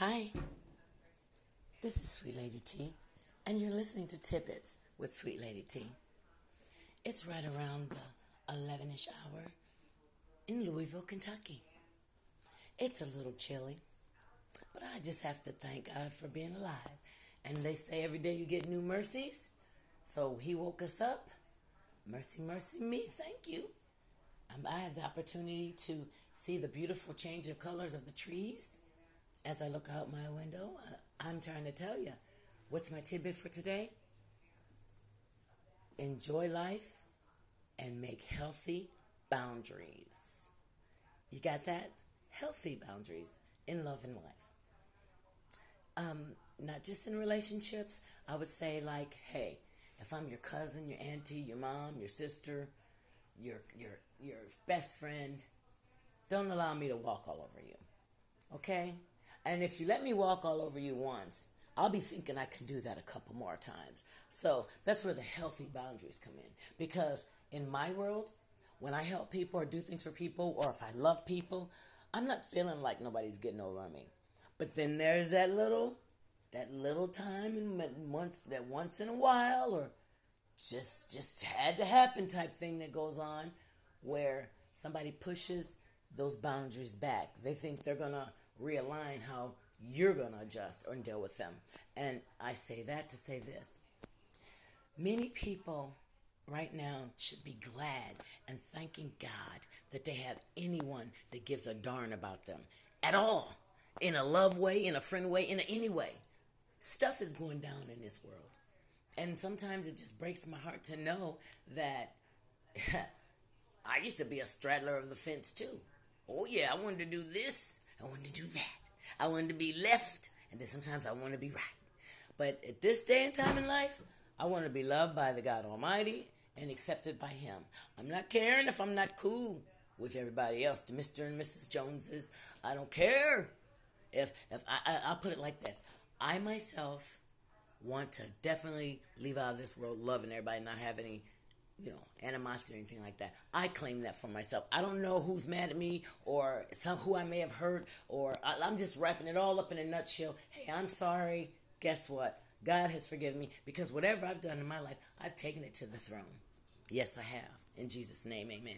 Hi, this is Sweet Lady T, and you're listening to Tidbits with Sweet Lady T. It's right around the 11 ish hour in Louisville, Kentucky. It's a little chilly, but I just have to thank God for being alive. And they say every day you get new mercies, so He woke us up. Mercy, mercy me, thank you. Um, I have the opportunity to see the beautiful change of colors of the trees as I look out my window. I'm trying to tell you, what's my tidbit for today? Enjoy life and make healthy boundaries. You got that? Healthy boundaries in love and life. Um, not just in relationships. I would say like, hey, if I'm your cousin, your auntie, your mom, your sister, your your your best friend, don't allow me to walk all over you. Okay? And if you let me walk all over you once, I'll be thinking I can do that a couple more times. So that's where the healthy boundaries come in. Because in my world, when I help people or do things for people, or if I love people, I'm not feeling like nobody's getting over me. But then there's that little, that little time and once that once in a while, or just just had to happen type thing that goes on, where somebody pushes those boundaries back. They think they're gonna realign how you're going to adjust or deal with them. And I say that to say this. Many people right now should be glad and thanking God that they have anyone that gives a darn about them at all. In a love way, in a friend way, in any way. Stuff is going down in this world. And sometimes it just breaks my heart to know that I used to be a straddler of the fence too. Oh, yeah, I wanted to do this I wanted to do that. I wanted to be left, and then sometimes I want to be right. But at this day and time in life, I want to be loved by the God Almighty and accepted by Him. I'm not caring if I'm not cool with everybody else, the Mr. and Mrs. Joneses. I don't care. If if I, I I'll put it like this, I myself want to definitely leave out of this world loving everybody, not have any you know, animosity or anything like that. I claim that for myself. I don't know who's mad at me or some who I may have hurt or I, I'm just wrapping it all up in a nutshell. Hey, I'm sorry. Guess what? God has forgiven me because whatever I've done in my life, I've taken it to the throne. Yes, I have. In Jesus' name, amen.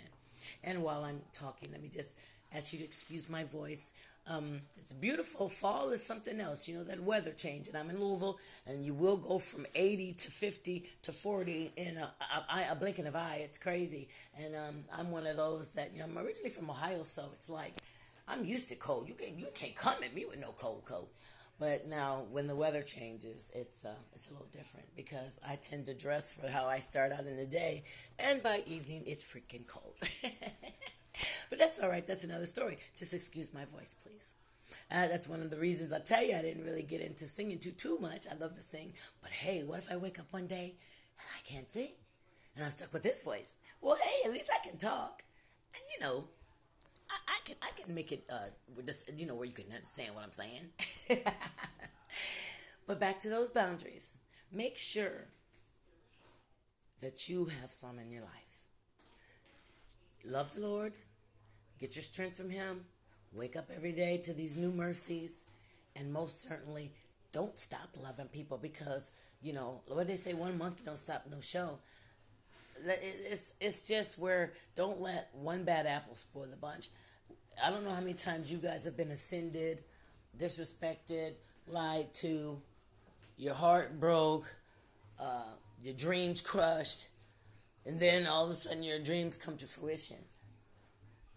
And while I'm talking, let me just ask you to excuse my voice. Um, it's beautiful. Fall is something else. You know, that weather change. And I'm in Louisville, and you will go from 80 to 50 to 40 in a, a, a blinking of eye. It's crazy. And um, I'm one of those that, you know, I'm originally from Ohio, so it's like I'm used to cold. You, can't, you can't come at me with no cold coat. But now, when the weather changes, it's uh, it's a little different because I tend to dress for how I start out in the day, and by evening it's freaking cold. but that's all right. That's another story. Just excuse my voice, please. Uh, that's one of the reasons I tell you I didn't really get into singing too too much. I love to sing, but hey, what if I wake up one day and I can't sing, and I'm stuck with this voice? Well, hey, at least I can talk, and you know, can I can make it uh, just you know where you can understand what I'm saying. but back to those boundaries. Make sure that you have some in your life love the Lord, get your strength from Him, wake up every day to these new mercies, and most certainly don't stop loving people because, you know, what they say, one month don't stop no show. It's, it's just where don't let one bad apple spoil the bunch. I don't know how many times you guys have been offended, disrespected, lied to, your heart broke, uh, your dreams crushed, and then all of a sudden your dreams come to fruition.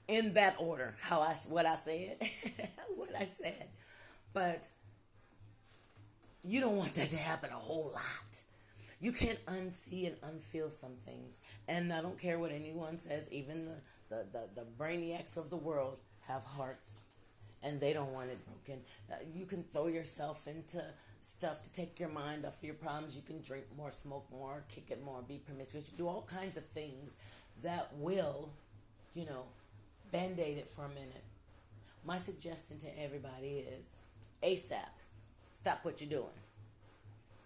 In that order, how I what I said, what I said, but you don't want that to happen a whole lot. You can't unsee and unfeel some things, and I don't care what anyone says. Even the the, the, the brainiacs of the world have hearts, and they don't want it broken. Uh, you can throw yourself into stuff to take your mind off of your problems. You can drink more, smoke more, kick it more, be promiscuous. You do all kinds of things that will, you know, band aid it for a minute. My suggestion to everybody is ASAP, stop what you're doing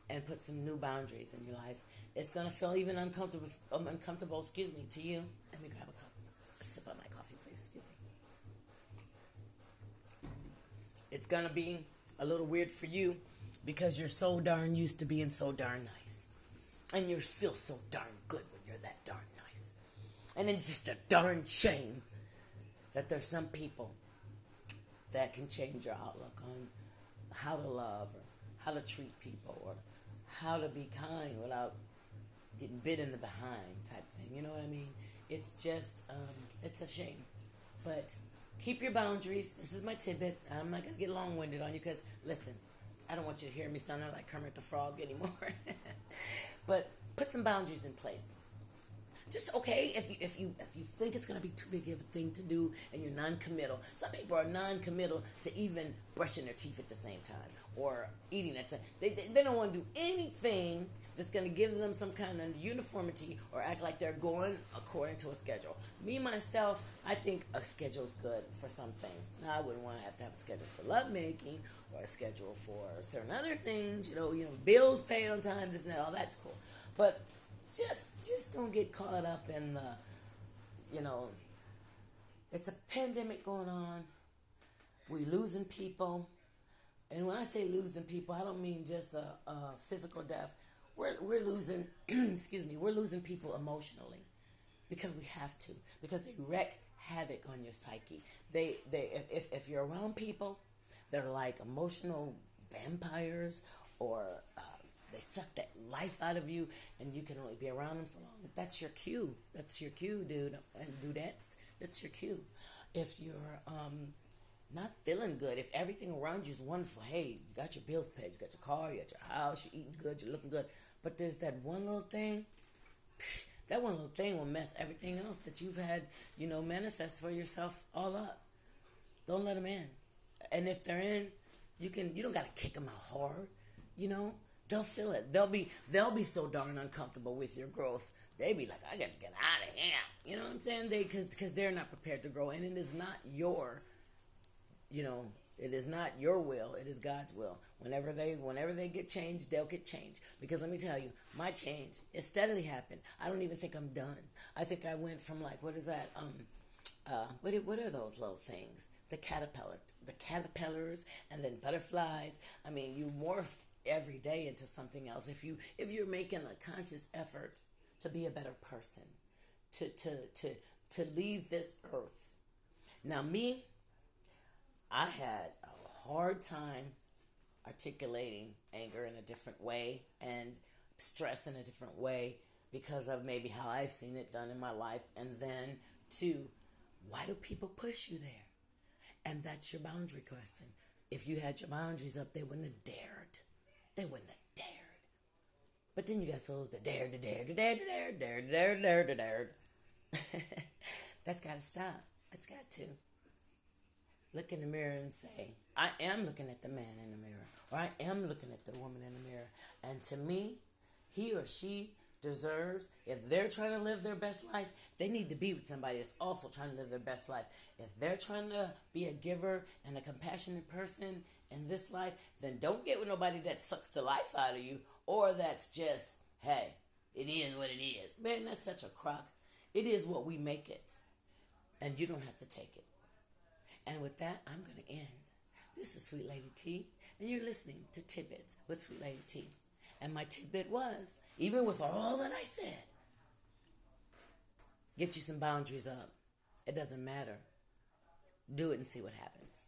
and put some new boundaries in your life. It's going to feel even uncomfortable, um, uncomfortable, excuse me, to you. Let me grab a cup, a sip of my coffee, please. Excuse me. It's to be a little weird for you because you're so darn used to being so darn nice. And you feel so darn good when you're that darn nice. And it's just a darn shame that there's some people that can change your outlook on how to love or how to treat people or how to be kind without getting bit in the behind type thing. You know what I mean? It's just, um, it's a shame. But keep your boundaries. This is my tidbit. I'm not going to get long winded on you because, listen, I don't want you to hear me sounding like Kermit the Frog anymore. but put some boundaries in place. Just okay if you if you if you think it's gonna be too big of a thing to do and you're non-committal. Some people are non-committal to even brushing their teeth at the same time or eating at the same. They they, they don't want to do anything that's going to give them some kind of uniformity or act like they're going according to a schedule. Me myself, I think a schedule is good for some things. Now I wouldn't want to have to have a schedule for lovemaking or a schedule for certain other things. You know, you know, bills paid on time. This and that, all that's cool. But just just don't get caught up in the, you know, it's a pandemic going on. We losing people. And when I say losing people, I don't mean just a, a physical death we're, we're losing, excuse me, we're losing people emotionally because we have to, because they wreak havoc on your psyche. They, they, if, if you're around people that are like emotional vampires or uh, they suck that life out of you and you can only be around them so long, that's your cue. That's your cue, dude. And do that. That's your cue. If you're, um, not feeling good, if everything around you is wonderful, hey, you got your bills paid, you got your car, you got your house, you're eating good, you're looking good, but there's that one little thing. That one little thing will mess everything else that you've had, you know, manifest for yourself all up. Don't let them in. And if they're in, you can you don't gotta kick them out hard. You know, they'll feel it. They'll be they'll be so darn uncomfortable with your growth. They be like, I got to get out of here. You know what I'm saying? They because because they're not prepared to grow, and it is not your, you know, it is not your will, it is God's will. Whenever they whenever they get changed, they'll get changed. Because let me tell you, my change it steadily happened. I don't even think I'm done. I think I went from like what is that? Um uh what what are those little things? The caterpillar the caterpillars and then butterflies. I mean you morph every day into something else. If you if you're making a conscious effort to be a better person, to to to to leave this earth. Now me, I had a hard time articulating anger in a different way and stress in a different way because of maybe how I've seen it done in my life. And then, two, why do people push you there? And that's your boundary question. If you had your boundaries up, they wouldn't have dared. They wouldn't have dared. But then you got souls that dare, to dare, to dare, to dare, dare, dare, dare, dare, dare. That's got to stop. That's got to look in the mirror and say, I am looking at the man in the mirror, or I am looking at the woman in the mirror. And to me, he or she deserves, if they're trying to live their best life, they need to be with somebody that's also trying to live their best life. If they're trying to be a giver and a compassionate person in this life, then don't get with nobody that sucks the life out of you or that's just, hey, it is what it is. Man, that's such a crock. It is what we make it. And you don't have to take it. And with that, I'm going to end. This is Sweet Lady T, and you're listening to Tidbits with Sweet Lady T. And my tidbit was, even with all that I said, get you some boundaries up. It doesn't matter. Do it and see what happens.